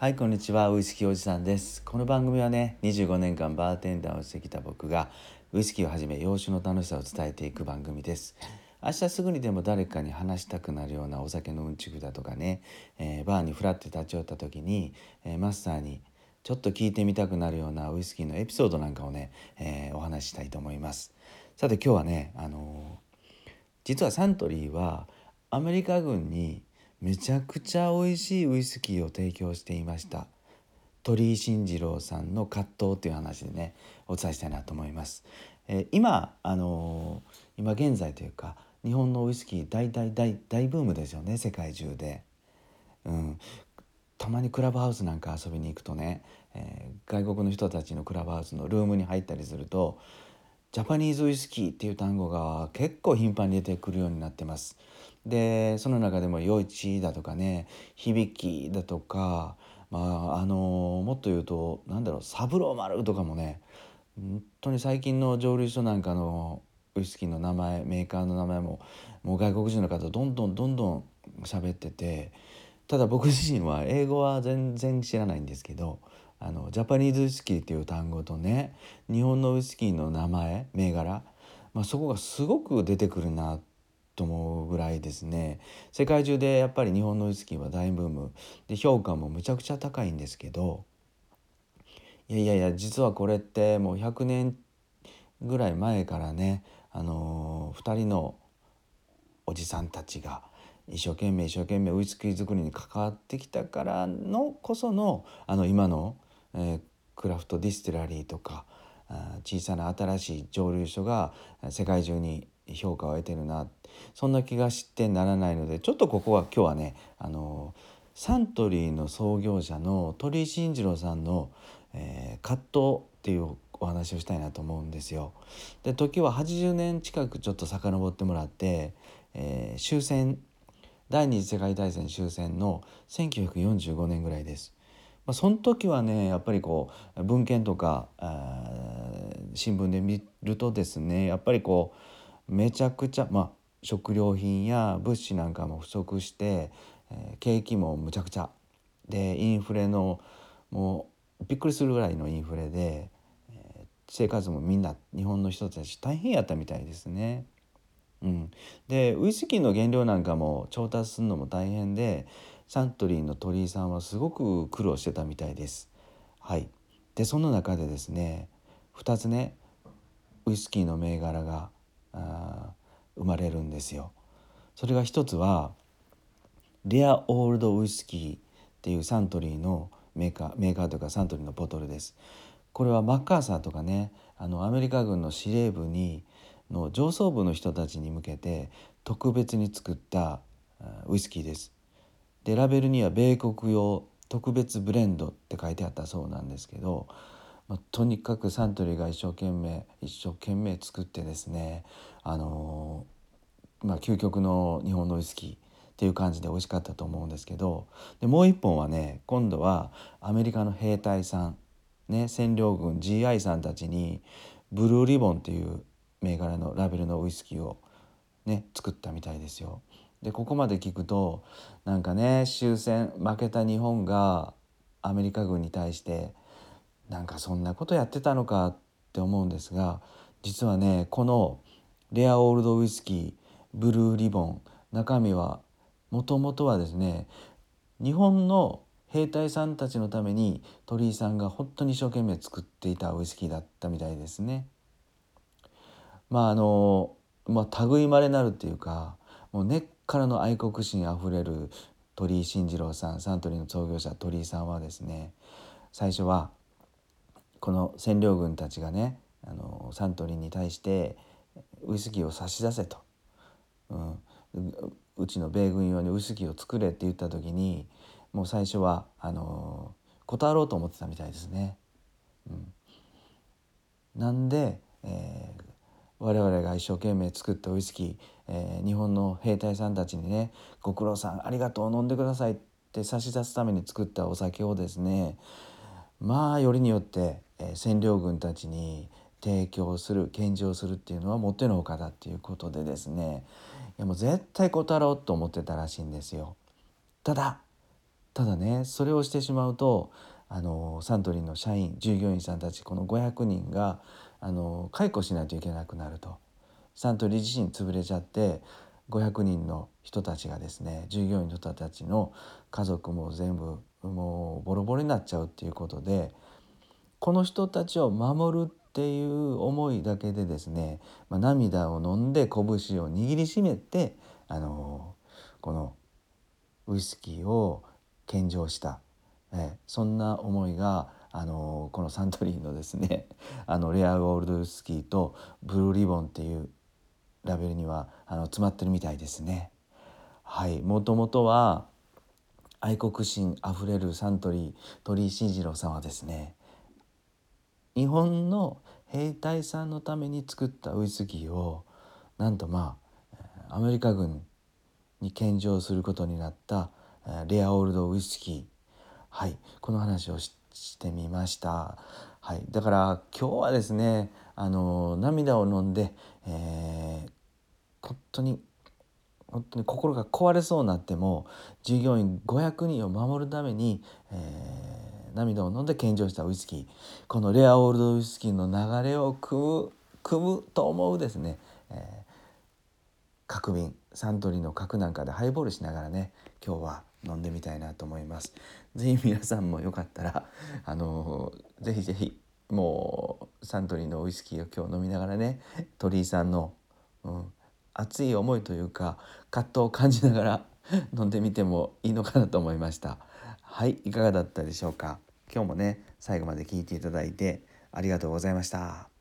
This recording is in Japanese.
はいこんにちは。ウイスキーおじさんです。この番組はね25年間バーテンダーをしてきた僕がウイスキーをはじめ洋酒の楽しさを伝えていく番組です。明日すぐにでも誰かに話したくなるようなお酒のうんちくだとかね、えー、バーにフラッて立ち寄った時に、えー、マスターにちょっと聞いてみたくなるようなウイスキーのエピソードなんかをね、えー、お話ししたいと思います。さて今日はねあの実はサントリーはアメリカ軍にめちゃくちゃ美味しいウイスキーを提供していました。鳥居慎次郎さんの葛藤という話でねお伝えしたいなと思います、えー、今あのー、今現在というか日本のウイスキー大大大大ブームですよね世界中で、うん、たまにクラブハウスなんか遊びに行くとね、えー、外国の人たちのクラブハウスのルームに入ったりするとジャパニーズウイスキーっていう単語が結構頻繁に出てくるようになってます。でその中でも「余市」だとかね「響き」だとかまああのもっと言うとなんだろう「三郎丸」とかもね本当に最近の蒸留所なんかのウイスキーの名前メーカーの名前ももう外国人の方どんどんどんどん喋っててただ僕自身は英語は全然知らないんですけどあのジャパニーズウイスキーっていう単語とね日本のウイスキーの名前銘柄、まあ、そこがすごく出てくるなと思うぐらいですね。世界中でやっぱり日本のウイスキーは大ブーム。で評価もむちゃくちゃ高いんですけどいやいやいや実はこれってもう100年ぐらい前からね、あのー、2人のおじさんたちが一生懸命一生懸命ウイスキー作りに関わってきたからのこそのあの今の、えー、クラフトディスティラリーとか小さな新しい蒸留所が世界中に評価を得てるなそんな気がしてならないのでちょっとここは今日はねあのサントリーの創業者の鳥井信治郎さんの、えー、葛藤っていうお話をしたいなと思うんですよ。で時は80年近くちょっと遡ってもらって、えー、終戦第二次世界大戦終戦の1945年ぐらいです。まあ、その時はねやっぱりこう文献とか新聞で見るとですねやっぱりこうめちゃくちゃ、まあ、食料品や物資なんかも不足して、えー、景気もむちゃくちゃでインフレのもうびっくりするぐらいのインフレで、えー、生活もみんな日本の人たち大変やったみたいですね。うん、でウイスキーの原料なんかも調達するのも大変でサントリーの鳥居さんはすごく苦労してたみたいです。はい、でその中でですね2つねウイスキーの銘柄があ生まれるんですよ。それが一つはレアオールドウイスキーっていうサントリーのメーカーメーカーというかサントリーのボトルです。これはマッカーサーとかねあのアメリカ軍の司令部にの上層部の人たちに向けて特別に作ったウイスキーです。でラベルには米国用特別ブレンドって書いてあったそうなんですけどまあ、とにかくサントリーが一生懸命一生懸命作ってですねあのー、まあ、究極の日本のウイスキーっていう感じで美味しかったと思うんですけどでもう一本はね今度はアメリカの兵隊さん、ね、占領軍 GI さんたちにブルーリボンっていう銘柄のラベルのウイスキーをね作ったみたいですよ。でここまで聞くとなんかね終戦負けた日本がアメリカ軍に対してなんかそんなことやってたのかって思うんですが実はねこのレアオールドウイスキーブルーリボン中身はもともとはですね日本の兵隊さんたちのために鳥居さんが本当に一生懸命作っていたウイスキーだったみたいですね。まああのまあ類まれなるっていうかもう根っからの愛国心あふれる鳥居慎次郎さんサントリーの創業者鳥居さんはですね最初はこの占領軍たちがねあのサントリーに対してウイスキーを差し出せと、うん、うちの米軍用にウイスキーを作れって言った時にもう最初はあの断ろうと思ってたみたいですね。うん、なんで、えー、我々が一生懸命作ったウイスキー、えー、日本の兵隊さんたちにね「ご苦労さんありがとう飲んでください」って差し出すために作ったお酒をですねまあよりによってえ占領軍たちに提供する献上するっていうのはもってのほかだっていうことでですねいやもう絶対断ろうと思ってたらしいんですよ。ただただねそれをしてしまうとあのサントリーの社員従業員さんたちこの500人があの解雇しないといけなくなると。サントリー自身潰れちゃって500人の人たちがですね従業員の人たちの家族も全部もうボロボロになっちゃうっていうことでこの人たちを守るっていう思いだけでですね、まあ、涙を飲んで拳を握りしめてあのこのウイスキーを献上した、えそんな思いがあのこのサントリーのですね あのレアゴールドウイスキーとブルーリボンっていうラベルにはあの詰まってるみたいですね。はい。もともとは愛国心あふれるサントリー鳥居慎次郎さんはですね日本の兵隊さんのために作ったウイスキーをなんとまあアメリカ軍に献上することになったレアオールドウイスキー。はい。この話を知ってしてみました。はい、だから今日はですねあの涙を飲んで、えー、本当に本当に心が壊れそうになっても従業員500人を守るために、えー、涙を飲んで献上したウイスキー。このレアオールドウイスキーの流れを組む組むと思うですね、えー、角瓶サントリーの角なんかでハイボールしながらね今日は飲んでみたいなと思います。ぜひ皆さんもよかったらあのー、ぜひぜひもうサントリーのウイスキーを今日飲みながらね鳥居さんの、うん、熱い思いというか葛藤を感じながら 飲んでみてもいいのかなと思いました。はいいかがだったでしょうか。今日もね最後まで聞いていただいてありがとうございました。